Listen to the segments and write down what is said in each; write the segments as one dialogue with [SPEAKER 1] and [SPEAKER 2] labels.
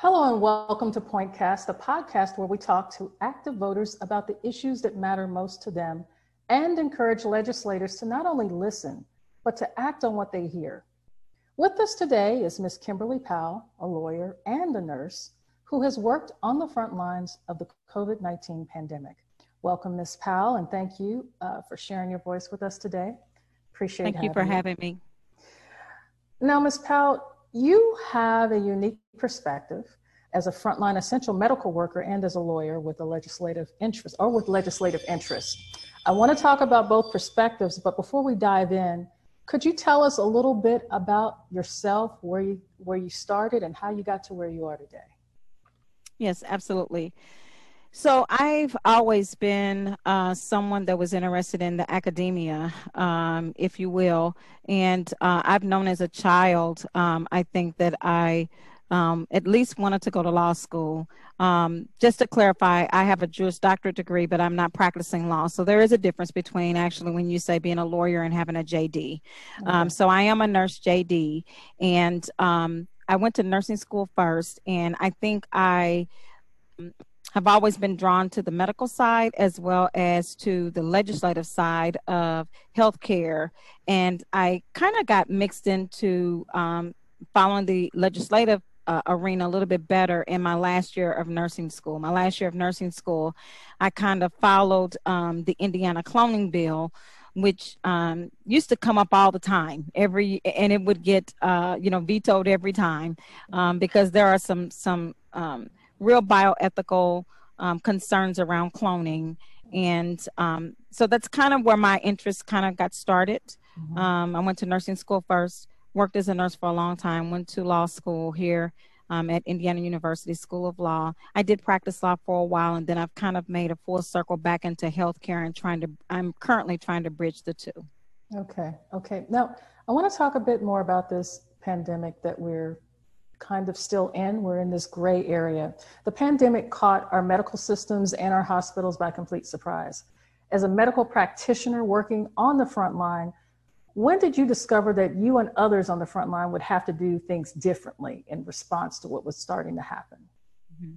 [SPEAKER 1] Hello and welcome to Pointcast, a podcast where we talk to active voters about the issues that matter most to them and encourage legislators to not only listen, but to act on what they hear. With us today is Ms. Kimberly Powell, a lawyer and a nurse who has worked on the front lines of the COVID 19 pandemic. Welcome, Ms. Powell, and thank you uh, for sharing your voice with us today. Appreciate it.
[SPEAKER 2] Thank you for
[SPEAKER 1] you.
[SPEAKER 2] having me.
[SPEAKER 1] Now, Ms. Powell, you have a unique perspective as a frontline essential medical worker and as a lawyer with a legislative interest or with legislative interest. I want to talk about both perspectives, but before we dive in, could you tell us a little bit about yourself, where you where you started and how you got to where you are today?
[SPEAKER 2] Yes, absolutely. So I've always been uh, someone that was interested in the academia, um, if you will, and uh, I've known as a child. Um, I think that I um, at least wanted to go to law school. Um, just to clarify, I have a Juris Doctorate degree, but I'm not practicing law. So there is a difference between actually when you say being a lawyer and having a JD. Um, okay. so I am a nurse JD, and um, I went to nursing school first, and I think I have always been drawn to the medical side as well as to the legislative side of healthcare. And I kind of got mixed into um, following the legislative uh, arena a little bit better in my last year of nursing school. My last year of nursing school, I kind of followed um, the Indiana cloning bill, which um, used to come up all the time, every and it would get uh, you know vetoed every time um, because there are some some um, real bioethical um, concerns around cloning, and um, so that's kind of where my interest kind of got started. Mm-hmm. I went to nursing school first worked as a nurse for a long time, went to law school here um, at Indiana University School of Law. I did practice law for a while, and then I've kind of made a full circle back into healthcare and trying to, I'm currently trying to bridge the two.
[SPEAKER 1] Okay, okay. Now, I want to talk a bit more about this pandemic that we're kind of still in. We're in this gray area. The pandemic caught our medical systems and our hospitals by complete surprise. As a medical practitioner working on the front line, when did you discover that you and others on the front line would have to do things differently in response to what was starting to happen? Mm-hmm.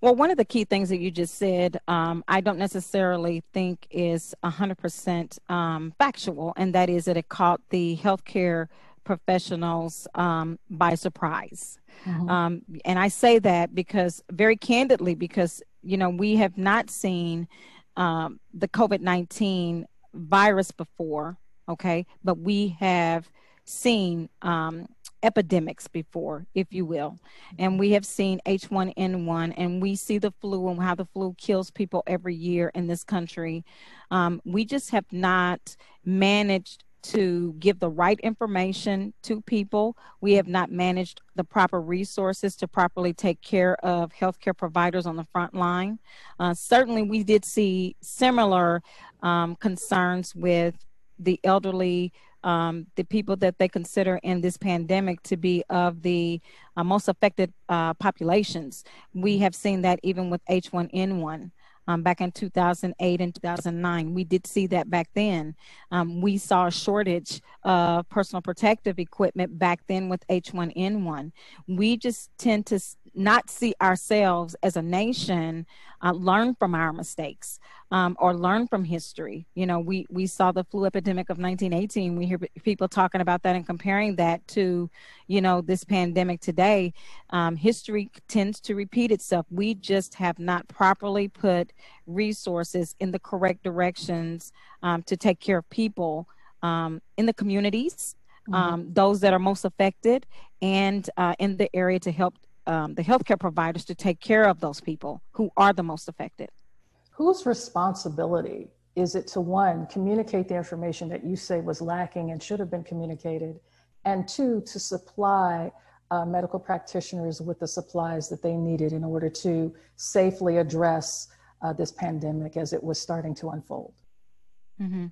[SPEAKER 2] Well, one of the key things that you just said, um, I don't necessarily think is 100% um, factual, and that is that it caught the healthcare professionals um, by surprise. Mm-hmm. Um, and I say that because, very candidly, because, you know, we have not seen um, the COVID 19 virus before okay? But we have seen um, epidemics before, if you will. And we have seen H1N1, and we see the flu and how the flu kills people every year in this country. Um, we just have not managed to give the right information to people. We have not managed the proper resources to properly take care of healthcare providers on the front line. Uh, certainly, we did see similar um, concerns with the elderly, um, the people that they consider in this pandemic to be of the uh, most affected uh, populations. We have seen that even with H1N1. Um, back in 2008 and 2009. We did see that back then. Um, we saw a shortage of personal protective equipment back then with H1N1. We just tend to not see ourselves as a nation uh, learn from our mistakes um, or learn from history. You know, we, we saw the flu epidemic of 1918. We hear people talking about that and comparing that to, you know, this pandemic today. Um, history tends to repeat itself. We just have not properly put resources in the correct directions um, to take care of people um, in the communities. Mm-hmm. Um, those that are most affected and uh, in the area to help um, the healthcare providers to take care of those people who are the most affected.
[SPEAKER 1] Whose responsibility is it to one, communicate the information that you say was lacking and should have been communicated, and two, to supply uh, medical practitioners with the supplies that they needed in order to safely address uh, this pandemic as it was starting to unfold?
[SPEAKER 2] Mm-hmm.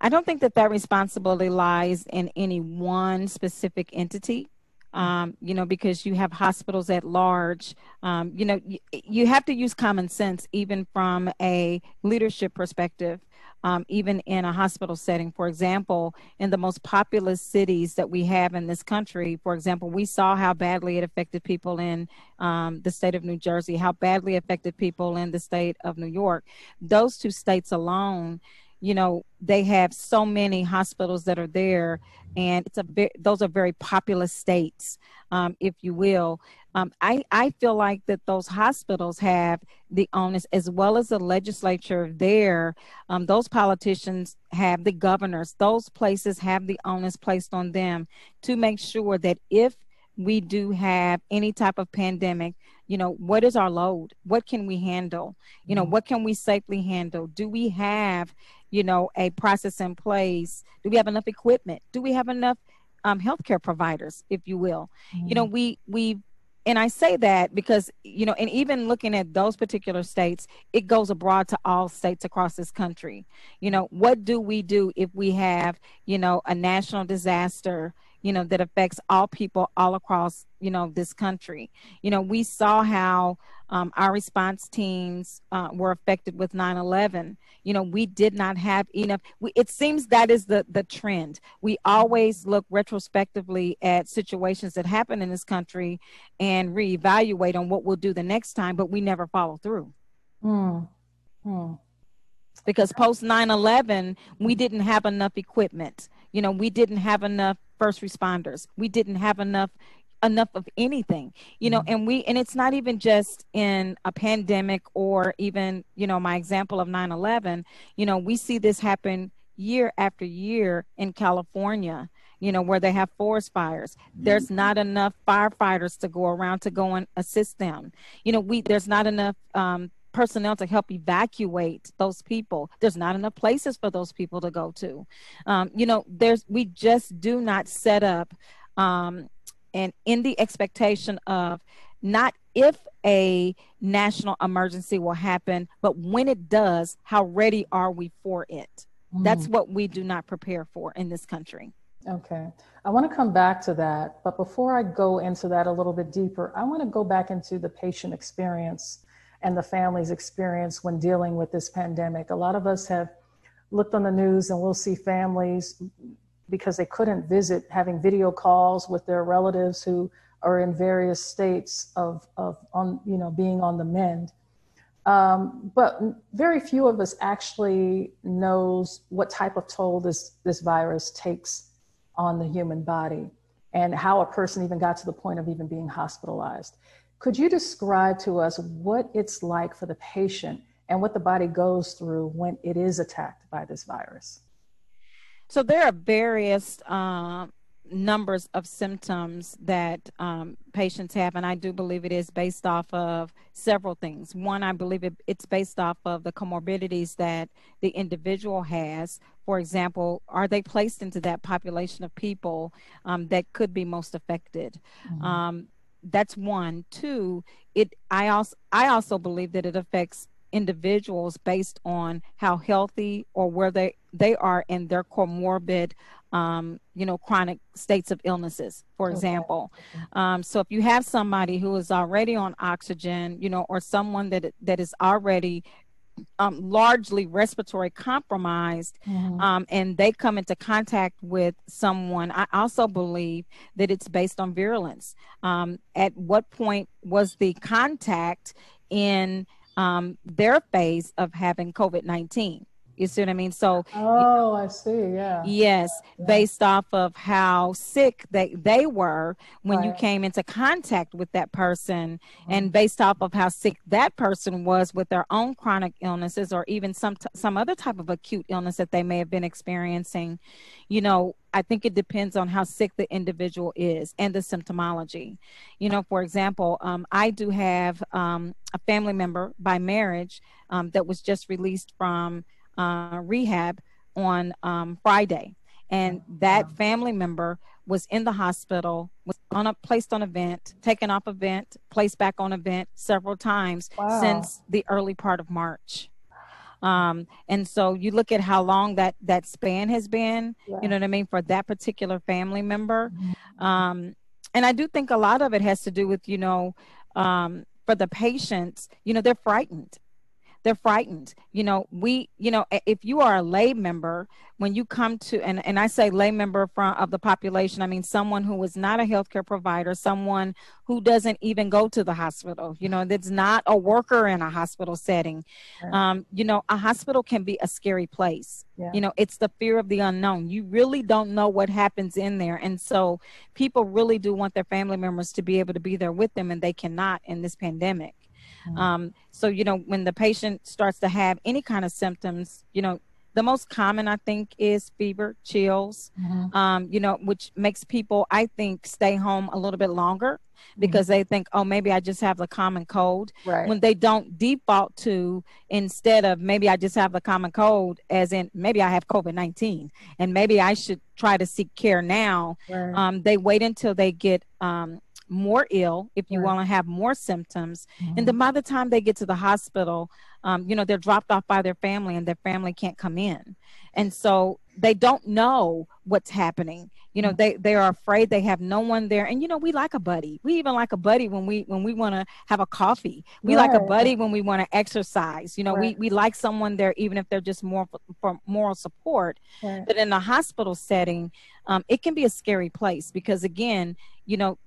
[SPEAKER 2] I don't think that that responsibility lies in any one specific entity um, you know, because you have hospitals at large. Um, you know, you, you, have to use common sense even from a leadership perspective. um, even in a hospital setting. For example, in the most populous cities that we have in this country, for example, we saw how badly it affected people in um, the state of New Jersey, how badly affected people in the state of New York. Those two states alone, you know, they have so many hospitals that are there, and it's a ve- those are very populous states, um, if you will. Um, I, I feel like that those hospitals have the onus, as well as the legislature there, um, those politicians have the governors, those places have the onus placed on them to make sure that if we do have any type of pandemic, you know, what is our load? What can we handle? You know, mm-hmm. what can we safely handle? Do we have, you know, a process in place? Do we have enough equipment? Do we have enough um, healthcare providers, if you will? Mm-hmm. You know, mm-hmm. we we and I say that because, you know, and even looking at those particular states, it goes abroad to all states across this country. You know, what do we do if we have, you know, a national disaster, you know, that affects all people all across, you know, this country? You know, we saw how um, our response teams uh, were affected with 9 11 you know we did not have enough we, it seems that is the the trend we always look retrospectively at situations that happen in this country and reevaluate on what we'll do the next time but we never follow through hmm. Hmm. because post 9-11 we didn't have enough equipment you know we didn't have enough first responders we didn't have enough enough of anything you know mm-hmm. and we and it's not even just in a pandemic or even you know my example of 9-11 you know we see this happen year after year in california you know where they have forest fires there's mm-hmm. not enough firefighters to go around to go and assist them you know we there's not enough um, personnel to help evacuate those people there's not enough places for those people to go to um, you know there's we just do not set up um, and in the expectation of not if a national emergency will happen, but when it does, how ready are we for it? Mm. That's what we do not prepare for in this country.
[SPEAKER 1] Okay. I want to come back to that. But before I go into that a little bit deeper, I want to go back into the patient experience and the family's experience when dealing with this pandemic. A lot of us have looked on the news and we'll see families because they couldn't visit, having video calls with their relatives who are in various states of, of on, you know, being on the mend. Um, but very few of us actually knows what type of toll this, this virus takes on the human body and how a person even got to the point of even being hospitalized. Could you describe to us what it's like for the patient and what the body goes through when it is attacked by this virus?
[SPEAKER 2] So there are various um, numbers of symptoms that um, patients have, and I do believe it is based off of several things. One, I believe it, it's based off of the comorbidities that the individual has. For example, are they placed into that population of people um, that could be most affected? Mm-hmm. Um, that's one. Two, it. I also I also believe that it affects individuals based on how healthy or where they they are in their comorbid um, you know chronic states of illnesses for example okay. um, so if you have somebody who is already on oxygen you know or someone that that is already um, largely respiratory compromised mm-hmm. um, and they come into contact with someone i also believe that it's based on virulence um, at what point was the contact in um, their phase of having COVID 19. You see what I mean? So,
[SPEAKER 1] oh, I see. Yeah.
[SPEAKER 2] Yes, yeah. based off of how sick they they were when right. you came into contact with that person, mm-hmm. and based off of how sick that person was with their own chronic illnesses, or even some t- some other type of acute illness that they may have been experiencing, you know, I think it depends on how sick the individual is and the symptomology. You know, for example, um, I do have um, a family member by marriage um, that was just released from uh, rehab on um, Friday, and that family member was in the hospital, was on a placed on a vent, taken off a vent, placed back on a vent several times wow. since the early part of March. Um, and so you look at how long that that span has been. Yeah. You know what I mean for that particular family member. Mm-hmm. Um, and I do think a lot of it has to do with you know um, for the patients. You know they're frightened they're frightened. You know we you know if you are a lay member when you come to and, and i say lay member from of the population i mean someone who is not a healthcare provider someone who doesn't even go to the hospital. You know that's not a worker in a hospital setting. Right. um, you know a hospital can be a scary place. Yeah. you know it's the fear of the unknown. You really don't know what happens in there. And so people really do want their family members to be able to be there with them and they cannot in this pandemic Mm-hmm. Um, so, you know, when the patient starts to have any kind of symptoms, you know, the most common, I think, is fever, chills, mm-hmm. um, you know, which makes people, I think, stay home a little bit longer because mm-hmm. they think, oh, maybe I just have the common cold. Right. When they don't default to, instead of maybe I just have the common cold, as in maybe I have COVID 19 and maybe I should try to seek care now, right. um, they wait until they get um, more ill, if you right. want to have more symptoms. Mm-hmm. And then by the time they get to the hospital, um, you know, they're dropped off by their family and their family can't come in. And so they don't know what's happening. You know, mm-hmm. they, they are afraid they have no one there. And you know, we like a buddy. We even like a buddy when we when we want to have a coffee. We right. like a buddy when we want to exercise. You know, right. we, we like someone there even if they're just more for, for moral support. But in a hospital setting, um, it can be a scary place because again, you know,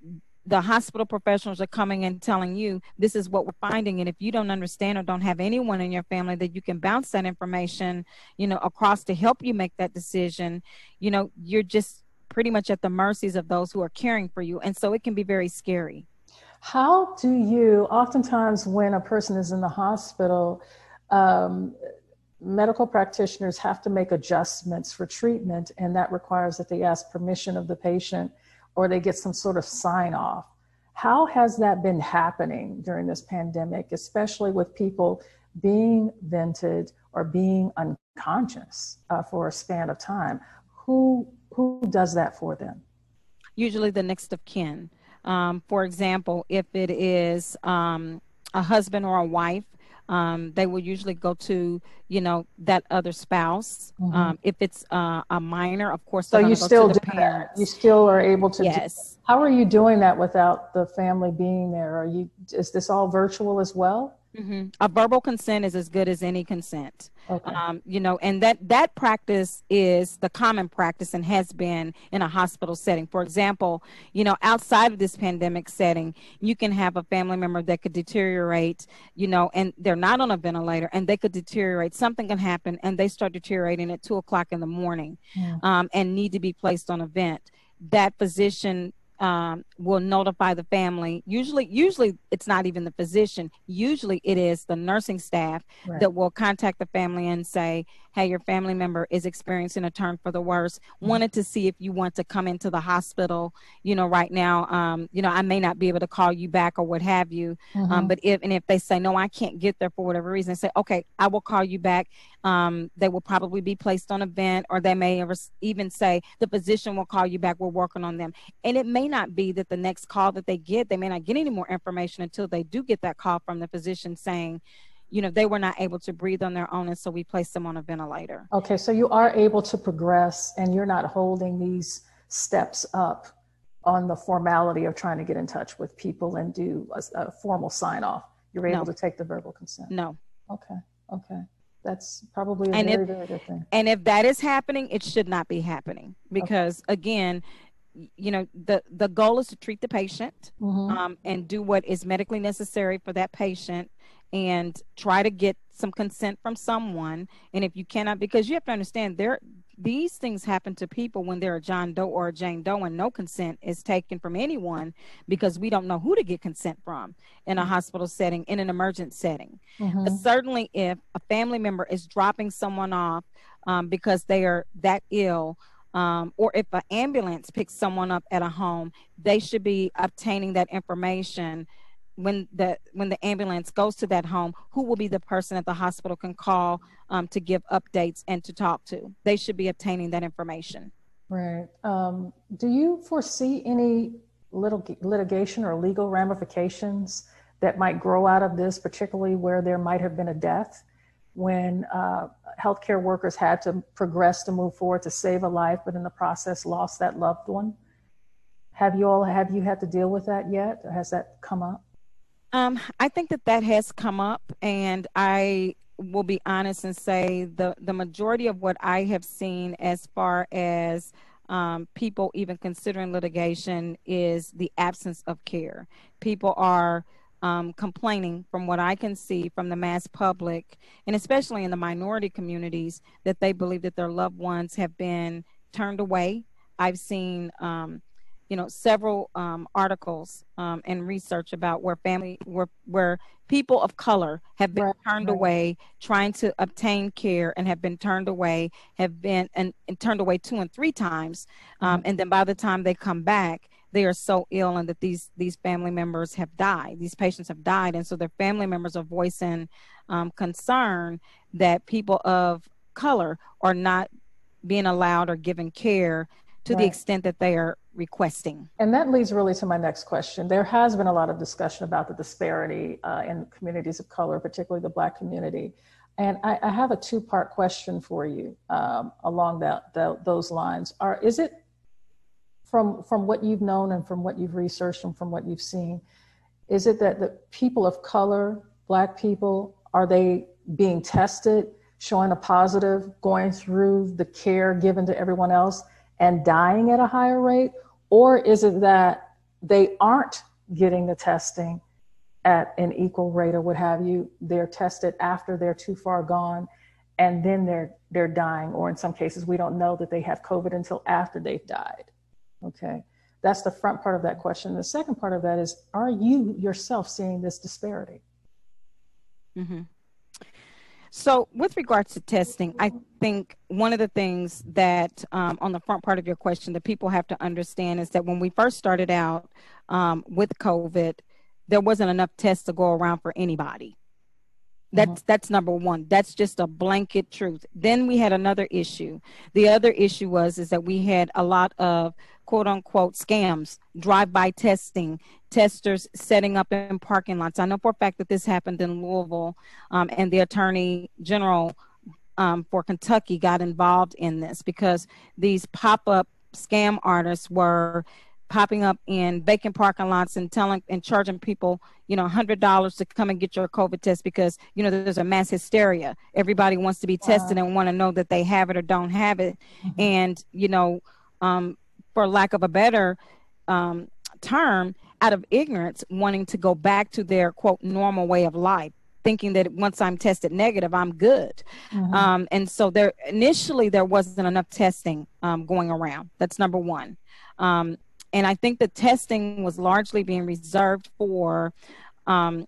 [SPEAKER 2] the hospital professionals are coming and telling you this is what we're finding. And if you don't understand or don't have anyone in your family that you can bounce that information you know across to help you make that decision you know you're just pretty much at the mercies of those who are caring for you. And so it can be very scary.
[SPEAKER 1] How do you oftentimes when a person is in the hospital um, medical practitioners have to make adjustments for treatment and that requires that they ask permission of the patient or they get some sort of sign off. How has that been happening during this pandemic, especially with people being vented or being unconscious uh, for a span of time? Who who does that for them?
[SPEAKER 2] Usually, the next of kin. Um, for example, if it is um, a husband or a wife um, they will usually go to you know that other spouse. Mm-hmm. um, if it's uh, a minor of course
[SPEAKER 1] so you still do parents. that you still are able to
[SPEAKER 2] yes.
[SPEAKER 1] How are you doing that without the family being there? Are you is this all virtual as well
[SPEAKER 2] Mm-hmm. A verbal consent is as good as any consent. Okay. Um, you know, and that that practice is the common practice and has been in a hospital setting. For example, you know, outside of this pandemic setting, you can have a family member that could deteriorate, you know, and they're not on a ventilator, and they could deteriorate. Something can happen, and they start deteriorating at two o'clock in the morning, yeah. um, and need to be placed on a vent. That physician um, will notify the family. Usually, usually it's not even the physician. Usually, it is the nursing staff right. that will contact the family and say, "Hey, your family member is experiencing a turn for the worse. Mm-hmm. Wanted to see if you want to come into the hospital. You know, right now, um, you know, I may not be able to call you back or what have you. Um, mm-hmm. Um, but if and if they say no, I can't get there for whatever reason, say, okay, I will call you back. Um, they will probably be placed on a vent, or they may even say the physician will call you back. We're working on them, and it may not be that the next call that they get, they may not get any more information until they do get that call from the physician saying, you know, they were not able to breathe on their own, and so we placed them on a ventilator.
[SPEAKER 1] Okay, so you are able to progress, and you're not holding these steps up on the formality of trying to get in touch with people and do a, a formal sign off. You're able no. to take the verbal consent.
[SPEAKER 2] No.
[SPEAKER 1] Okay. Okay. That's probably a and very, if, very good thing.
[SPEAKER 2] And if that is happening, it should not be happening because okay. again, you know the the goal is to treat the patient mm-hmm. um, and do what is medically necessary for that patient and try to get some consent from someone. And if you cannot because you have to understand there these things happen to people when they're a john doe or a jane doe and no consent is taken from anyone because we don't know who to get consent from in a hospital setting in an emergent setting. Mm-hmm. but certainly if a family member is dropping someone off um, because they are that ill um, or if an ambulance picks someone up at a home, they should be obtaining that information when the when the ambulance goes to that home. Who will be the person that the hospital can call um, to give updates and to talk to? They should be obtaining that information.
[SPEAKER 1] Right. Um, do you foresee any little litigation or legal ramifications that might grow out of this, particularly where there might have been a death? when uh, healthcare workers had to progress to move forward to save a life, but in the process lost that loved one. Have you all have you had to deal with that yet? Has that come up?
[SPEAKER 2] Um, I think that that has come up, and I will be honest and say the the majority of what I have seen as far as um, people even considering litigation is the absence of care. People are um, complaining, from what I can see from the mass public, and especially in the minority communities, that they believe that their loved ones have been turned away. I've seen, um, you know, several um, articles um, and research about where family, where where people of color have been right, turned right. away trying to obtain care and have been turned away, have been and, and turned away two and three times, um, mm-hmm. and then by the time they come back, they are so ill and that these these family members have died these patients have died and so their family members are voicing um, concern that people of color are not being allowed or given care to right. the extent that they are requesting.
[SPEAKER 1] And that leads really to my next question. There has been a lot of discussion about the disparity uh, in communities of color, particularly the Black community. And I, I have a two part question for you um, along that, that, those lines. Are, is it from from what you've known and from what you've researched and from what you've seen is it that the people of color black people are they being tested showing a positive going through the care given to everyone else and dying at a higher rate or is it that they aren't getting the testing at an equal rate or what have you they're tested after they're too far gone and then they're they're dying or in some cases we don't know that they have covid until after they've died Okay. That's the front part of that question. The second part of that is Are you yourself seeing this disparity?
[SPEAKER 2] Mm-hmm. So, with regards to testing, I think one of the things that um, on the front part of your question that people have to understand is that when we first started out um, with COVID, there wasn't enough tests to go around for anybody. That's mm-hmm. that's number one. That's just a blanket truth. Then we had another issue. The other issue was is that we had a lot of quote unquote scams, drive by testing, testers setting up in parking lots. I know for a fact that this happened in Louisville, um, and the attorney general um, for Kentucky got involved in this because these pop up scam artists were popping up in vacant parking lots and telling and charging people, you know, hundred dollars to come and get your COVID test because you know there's a mass hysteria. Everybody wants to be tested and want to know that they have it or don't have it, mm-hmm. and you know, um, for lack of a better um, term, out of ignorance, wanting to go back to their quote normal way of life, thinking that once I'm tested negative, I'm good. Mm-hmm. Um, and so there initially there wasn't enough testing um, going around. That's number one. Um, and I think the testing was largely being reserved for um,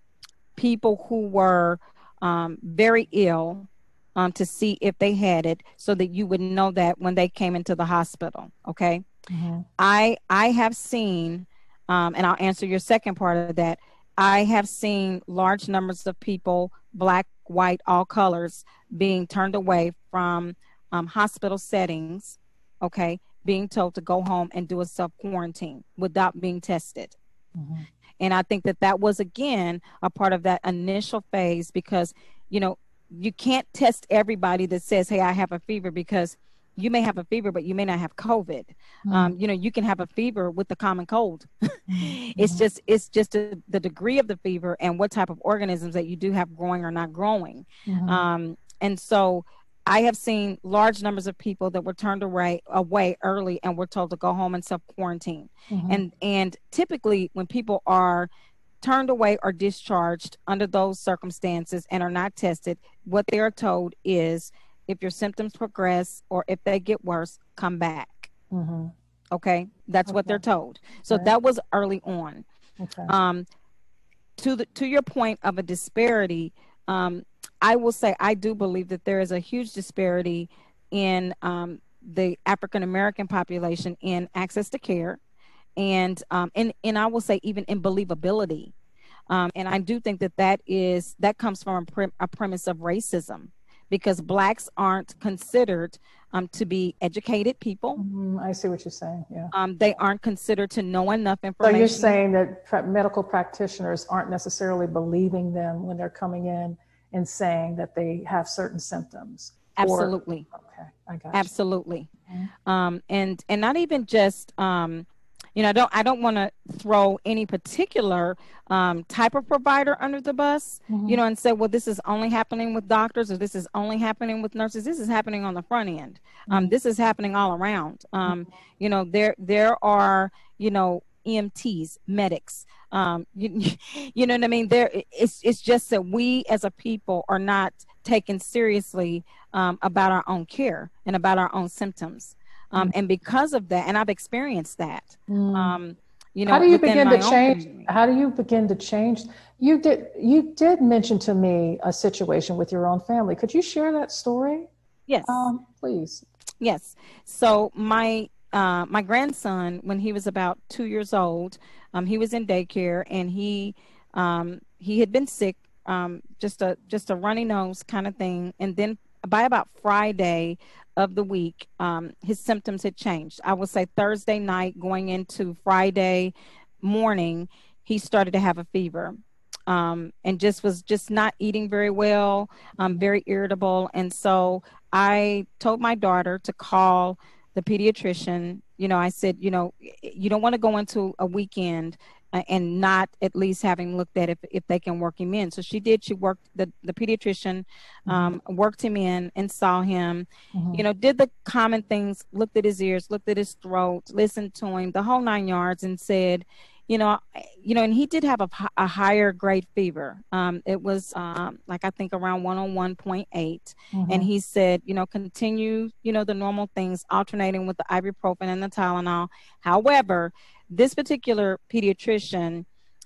[SPEAKER 2] people who were um, very ill um, to see if they had it so that you would know that when they came into the hospital okay Mm-hmm. I I have seen, um, and I'll answer your second part of that. I have seen large numbers of people, black, white, all colors, being turned away from um, hospital settings. Okay, being told to go home and do a self quarantine without being tested. Mm-hmm. And I think that that was again a part of that initial phase because you know you can't test everybody that says, "Hey, I have a fever," because you may have a fever, but you may not have COVID. Mm-hmm. Um, you know, you can have a fever with the common cold. mm-hmm. It's just it's just a, the degree of the fever and what type of organisms that you do have growing or not growing. Mm-hmm. Um, and so I have seen large numbers of people that were turned away away early and were told to go home and self quarantine. Mm-hmm. And and typically when people are turned away or discharged under those circumstances and are not tested, what they are told is if your symptoms progress or if they get worse, come back. Mm-hmm. Okay, that's okay. what they're told. So that was early on. Okay. Um, to the to your point of a disparity, um, I will say I do believe that there is a huge disparity in um, the African American population in access to care, and um, and and I will say even in believability. Um, and I do think that that is that comes from a, pre- a premise of racism because blacks aren't considered um, to be educated people.
[SPEAKER 1] Mm-hmm. I see what you're saying. Yeah.
[SPEAKER 2] Um, they aren't considered to know enough information.
[SPEAKER 1] So you're saying that medical practitioners aren't necessarily believing them when they're coming in and saying that they have certain symptoms.
[SPEAKER 2] Absolutely.
[SPEAKER 1] Or, okay, I got.
[SPEAKER 2] Absolutely. Mm-hmm. Um, and and not even just um, you know, I don't I don't want to throw any particular um, type of provider under the bus, mm-hmm. you know, and say, well, this is only happening with doctors or this is only happening with nurses. This is happening on the front end. Um, mm-hmm. this is happening all around. Um, mm-hmm. you know, there there are you know EMTs, medics. Um, you, you know what I mean? There, it's it's just that we as a people are not taken seriously um, about our own care and about our own symptoms. Um, and because of that, and I've experienced that.
[SPEAKER 1] Mm. Um, you know, how do you begin to change? Community. How do you begin to change? You did you did mention to me a situation with your own family. Could you share that story?
[SPEAKER 2] Yes,
[SPEAKER 1] um, please.
[SPEAKER 2] Yes. So my uh, my grandson, when he was about two years old, um, he was in daycare and he um, he had been sick, um, just a just a runny nose kind of thing, and then by about Friday of the week, um, his symptoms had changed. I would say Thursday night going into Friday morning, he started to have a fever. Um, and just was just not eating very well, um, very irritable. And so I told my daughter to call the pediatrician. You know, I said, you know, you don't want to go into a weekend uh, and not at least having looked at if, if they can work him in. So she did. She worked the the pediatrician, mm-hmm. um, worked him in and saw him. Mm-hmm. You know, did the common things, looked at his ears, looked at his throat, listened to him, the whole nine yards, and said, you know, you know, and he did have a, a higher grade fever. Um, it was um, like I think around 101.8, mm-hmm. and he said, you know, continue, you know, the normal things, alternating with the ibuprofen and the Tylenol. However, this particular pediatrician,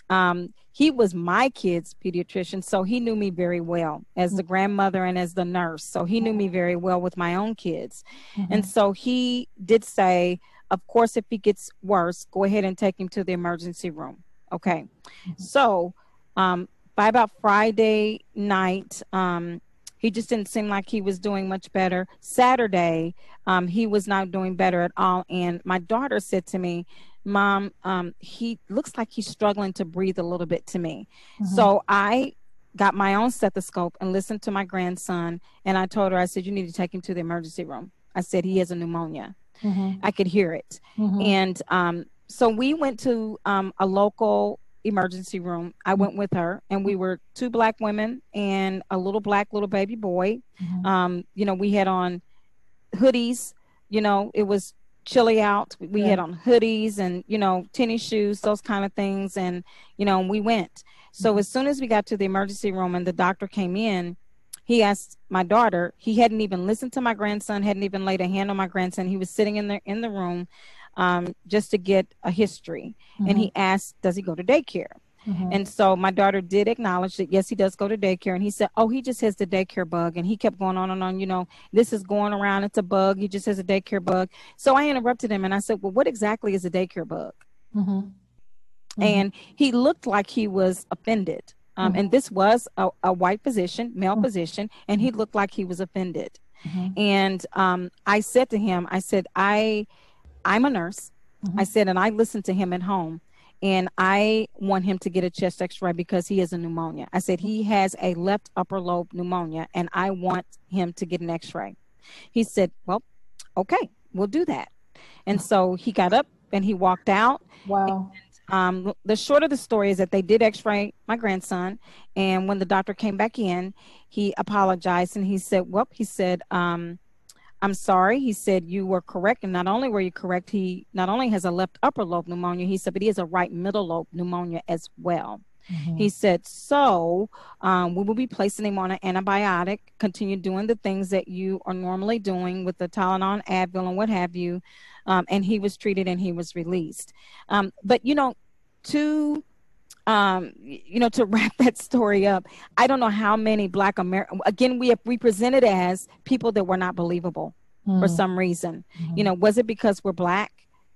[SPEAKER 2] um, he was my kid's pediatrician, so he knew me very well as the grandmother and as the nurse. So he knew me very well with my own kids. Mm-hmm. And so he did say, of course, if he gets worse, go ahead and take him to the emergency room. Okay. Mm-hmm. So um, by about Friday night, um, he just didn't seem like he was doing much better. Saturday, um, he was not doing better at all. And my daughter said to me, Mom, um, he looks like he's struggling to breathe a little bit to me. Mm-hmm. So I got my own stethoscope and listened to my grandson. And I told her, I said, You need to take him to the emergency room. I said, He has a pneumonia. Mm-hmm. I could hear it. Mm-hmm. And um, so we went to um, a local emergency room. I went with her, and we were two black women and a little black little baby boy. Mm-hmm. Um, you know, we had on hoodies. You know, it was chilly out. We yeah. had on hoodies and you know tennis shoes, those kind of things, and you know we went. So mm-hmm. as soon as we got to the emergency room and the doctor came in, he asked my daughter. He hadn't even listened to my grandson, hadn't even laid a hand on my grandson. He was sitting in the in the room um, just to get a history, mm-hmm. and he mm-hmm. asked, "Does he go to daycare?" Mm-hmm. And so my daughter did acknowledge that yes, he does go to daycare. And he said, Oh, he just has the daycare bug. And he kept going on and on, you know, this is going around, it's a bug. He just has a daycare bug. So I interrupted him and I said, Well, what exactly is a daycare bug? Mm-hmm. Mm-hmm. And he looked like he was offended. Um, and this was a, a white physician, male mm-hmm. physician, and he looked like he was offended. Mm-hmm. And um, I said to him, I said, I, I'm a nurse. I said, and I listened to him at home and I want him to get a chest x-ray because he has a pneumonia. I said he has a left upper lobe pneumonia and I want him to get an x-ray. He said, "Well, okay, we'll do that." And so he got up and he walked out.
[SPEAKER 1] Wow.
[SPEAKER 2] Um, the short of the story is that they did x-ray my grandson and when the doctor came back in, he apologized and he said, "Well," he said, um, I'm sorry. He said you were correct. And not only were you correct, he not only has a left upper lobe pneumonia, he said, but he has a right middle lobe pneumonia as well. Mm-hmm. He said, so um, we will be placing him on an antibiotic, continue doing the things that you are normally doing with the Tylenol, Advil, and what have you. Um, and he was treated and he was released. Um, but, you know, to um, you know, to wrap that story up, I don't know how many Black American. Again, we have, we presented as people that were not believable mm. for some reason. Mm-hmm. You know, was it because we're Black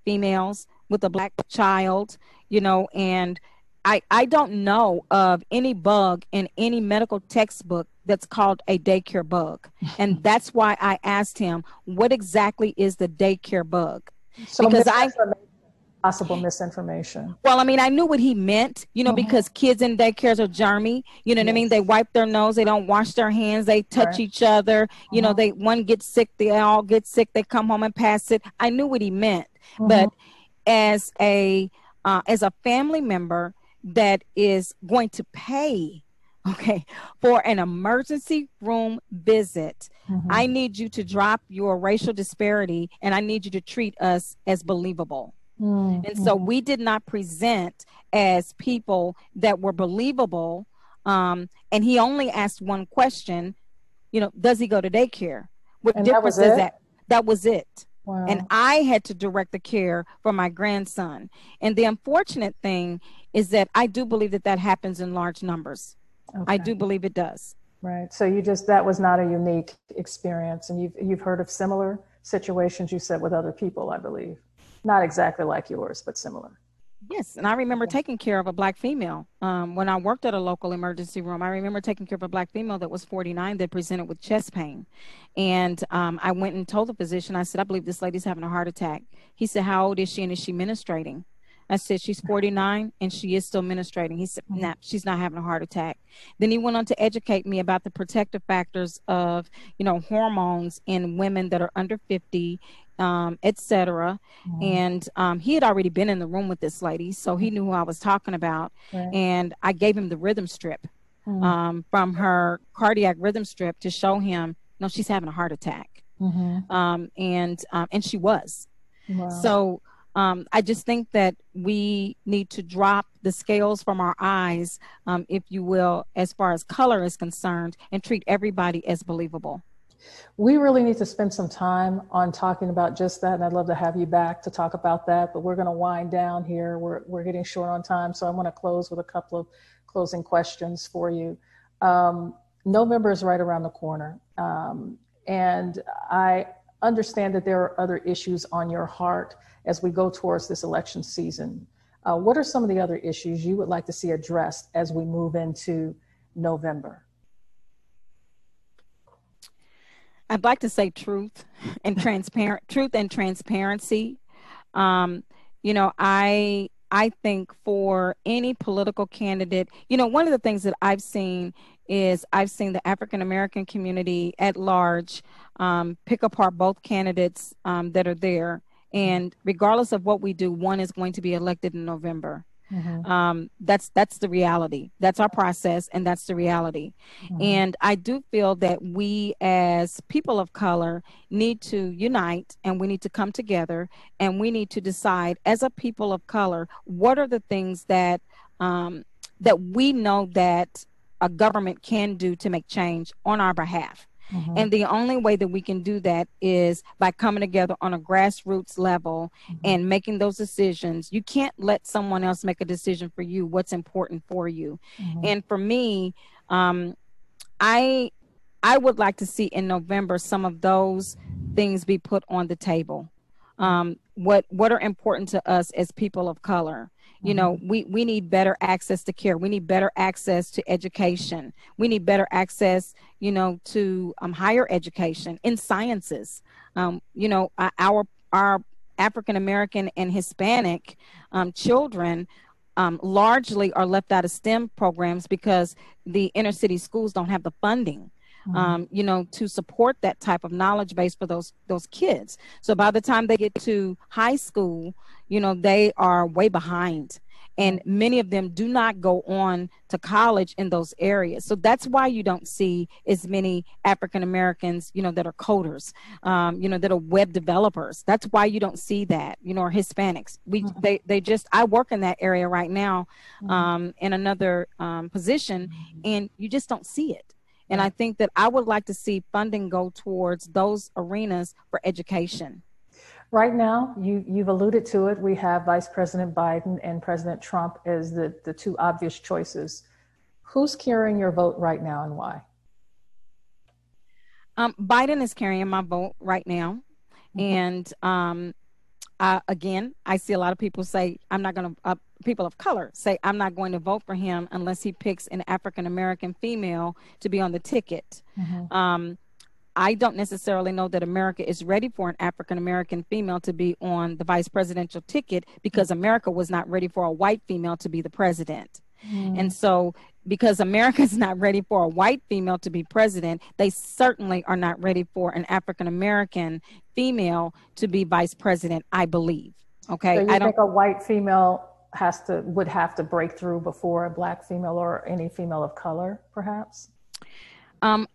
[SPEAKER 2] females with a Black child? You know, and I I don't know of any bug in any medical textbook that's called a daycare bug, and that's why I asked him, what exactly is the daycare bug?
[SPEAKER 1] So because I possible misinformation.
[SPEAKER 2] Well, I mean, I knew what he meant, you know, mm-hmm. because kids in daycares are germy. You know yes. what I mean? They wipe their nose, they don't wash their hands, they touch right. each other. You mm-hmm. know, they one gets sick, they all get sick, they come home and pass it. I knew what he meant, mm-hmm. but as a uh, as a family member that is going to pay okay for an emergency room visit. Mm-hmm. i need you to drop your racial disparity and i need you to treat us as believable. Mm-hmm. and so we did not present as people that were believable um, and he only asked one question you know does he go to daycare? What and difference that is that that was it wow. and i had to direct the care for my grandson and the unfortunate thing is that i do believe that that happens in large numbers Okay. I do believe it does.
[SPEAKER 1] Right. So you just that was not a unique experience, and you've you've heard of similar situations you said with other people, I believe, not exactly like yours, but similar.
[SPEAKER 2] Yes, and I remember taking care of a black female um, when I worked at a local emergency room. I remember taking care of a black female that was 49 that presented with chest pain, and um, I went and told the physician. I said, "I believe this lady's having a heart attack." He said, "How old is she, and is she menstruating?" I said, She's 49 and she is still menstruating. He said, Nah, she's not having a heart attack. Then he went on to educate me about the protective factors of, you know, hormones in women that are under 50 um, etc. Mm-hmm. And um, he had already been in the room with this lady, so he knew who I was talking about. Right. And I gave him the rhythm strip mm-hmm. um, from her cardiac rhythm strip to show him, no, she's having a heart attack, mm-hmm. Um, and um, and she was. Wow. So um, I just think that we need to drop the scales from our eyes, um, if you will, as far as color is concerned, and treat everybody as believable.
[SPEAKER 1] We really need to spend some time on talking about just that, and I'd love to have you back to talk about that. But we're going to wind down here. We're we're getting short on time, so I want to close with a couple of closing questions for you. Um, November is right around the corner, um, and I understand that there are other issues on your heart as we go towards this election season. Uh, what are some of the other issues you would like to see addressed as we move into November?
[SPEAKER 2] I'd like to say truth and transparent truth and transparency. Um, you know, I I think for any political candidate, you know, one of the things that I've seen is I've seen the African American community at large um, pick apart both candidates um, that are there and regardless of what we do one is going to be elected in november mm-hmm. um, that's that's the reality that's our process and that's the reality mm-hmm. and i do feel that we as people of color need to unite and we need to come together and we need to decide as a people of color what are the things that um, that we know that a government can do to make change on our behalf Mm-hmm. And the only way that we can do that is by coming together on a grassroots level mm-hmm. and making those decisions. You can't let someone else make a decision for you what's important for you. Mm-hmm. And for me, um, I I would like to see in November some of those things be put on the table. Um, what what are important to us as people of color? You know mm-hmm. we we need better access to care. We need better access to education. We need better access you know to um, higher education in sciences. Um, you know our our african american and hispanic um, children um, largely are left out of stem programs because the inner city schools don't have the funding Mm-hmm. Um, you know, to support that type of knowledge base for those those kids. So by the time they get to high school, you know, they are way behind. And many of them do not go on to college in those areas. So that's why you don't see as many African Americans, you know, that are coders, um, you know, that are web developers. That's why you don't see that, you know, or Hispanics. We, mm-hmm. they, they just, I work in that area right now mm-hmm. um, in another um, position, mm-hmm. and you just don't see it. And I think that I would like to see funding go towards those arenas for education.
[SPEAKER 1] Right now, you, you've alluded to it. We have Vice President Biden and President Trump as the, the two obvious choices. Who's carrying your vote right now and why?
[SPEAKER 2] Um, Biden is carrying my vote right now. Mm-hmm. And um, I, again, I see a lot of people say, I'm not going to, uh, people of color say, I'm not going to vote for him unless he picks an African American female to be on the ticket. Mm-hmm. Um, I don't necessarily know that America is ready for an African American female to be on the vice presidential ticket because America was not ready for a white female to be the president. Mm. And so, because America is not ready for a white female to be president, they certainly are not ready for an African American female to be vice president, I believe. Okay.
[SPEAKER 1] So you I think a white female has to would have to break through before a black female or any female of color, perhaps?
[SPEAKER 2] Um,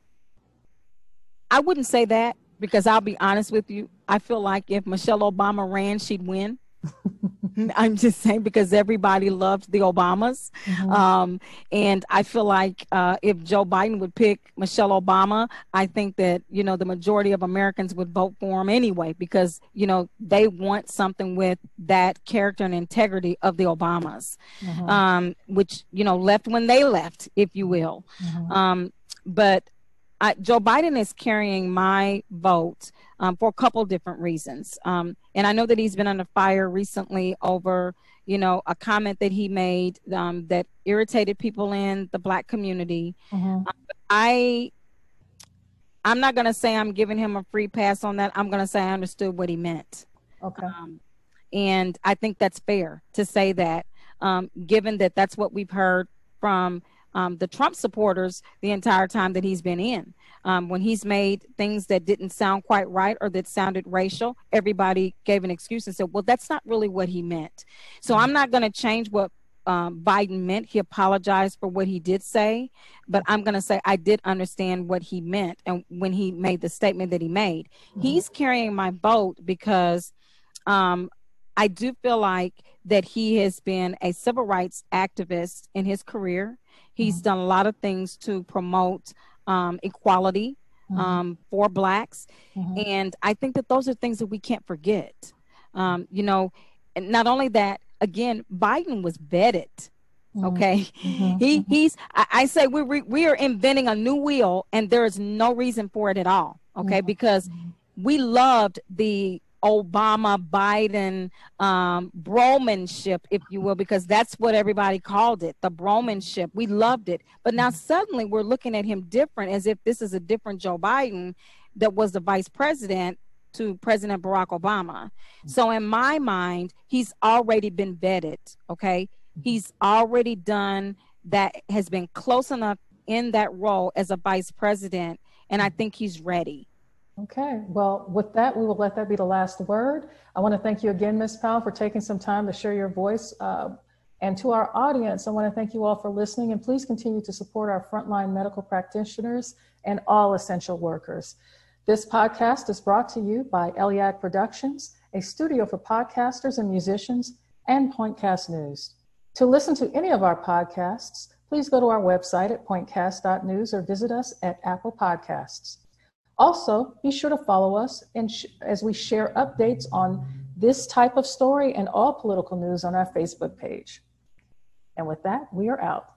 [SPEAKER 2] I wouldn't say that because I'll be honest with you. I feel like if Michelle Obama ran, she'd win. I'm just saying because everybody loved the Obamas. Mm-hmm. Um, and I feel like uh, if Joe Biden would pick Michelle Obama, I think that, you know, the majority of Americans would vote for him anyway because, you know, they want something with that character and integrity of the Obamas, mm-hmm. um, which, you know, left when they left, if you will. Mm-hmm. Um, but I, Joe Biden is carrying my vote um, for a couple different reasons. Um, and I know that he's been under fire recently over, you know, a comment that he made um, that irritated people in the black community. Mm-hmm. I, I'm not going to say I'm giving him a free pass on that. I'm going to say I understood what he meant.
[SPEAKER 1] Okay. Um,
[SPEAKER 2] and I think that's fair to say that, um, given that that's what we've heard from um, the Trump supporters the entire time that he's been in. Um, when he's made things that didn't sound quite right or that sounded racial, everybody gave an excuse and said, well, that's not really what he meant. So I'm not going to change what um, Biden meant. He apologized for what he did say, but I'm going to say I did understand what he meant. And when he made the statement that he made, mm-hmm. he's carrying my vote because um, I do feel like that he has been a civil rights activist in his career. He's mm-hmm. done a lot of things to promote um, equality mm-hmm. um, for blacks. Mm-hmm. And I think that those are things that we can't forget. Um, you know, and not only that, again, Biden was vetted. Mm-hmm. Okay, mm-hmm. he mm-hmm. he's. I, I say we we we are inventing a new wheel, and there is no reason for it at all. Okay, because we loved the Obama Biden um, bromanship, if you will, because that's what everybody called it the bromanship. We loved it. But now mm-hmm. suddenly we're looking at him different as if this is a different Joe Biden that was the vice president to President Barack Obama. Mm-hmm. So in my mind, he's already been vetted, okay? Mm-hmm. He's already done that, has been close enough in that role as a vice president, and I think he's ready.
[SPEAKER 1] Okay, well, with that, we will let that be the last word. I want to thank you again, Ms. Powell, for taking some time to share your voice. Uh, and to our audience, I want to thank you all for listening and please continue to support our frontline medical practitioners and all essential workers. This podcast is brought to you by Eliad Productions, a studio for podcasters and musicians, and Pointcast News. To listen to any of our podcasts, please go to our website at pointcast.news or visit us at Apple Podcasts. Also, be sure to follow us sh- as we share updates on this type of story and all political news on our Facebook page. And with that, we are out.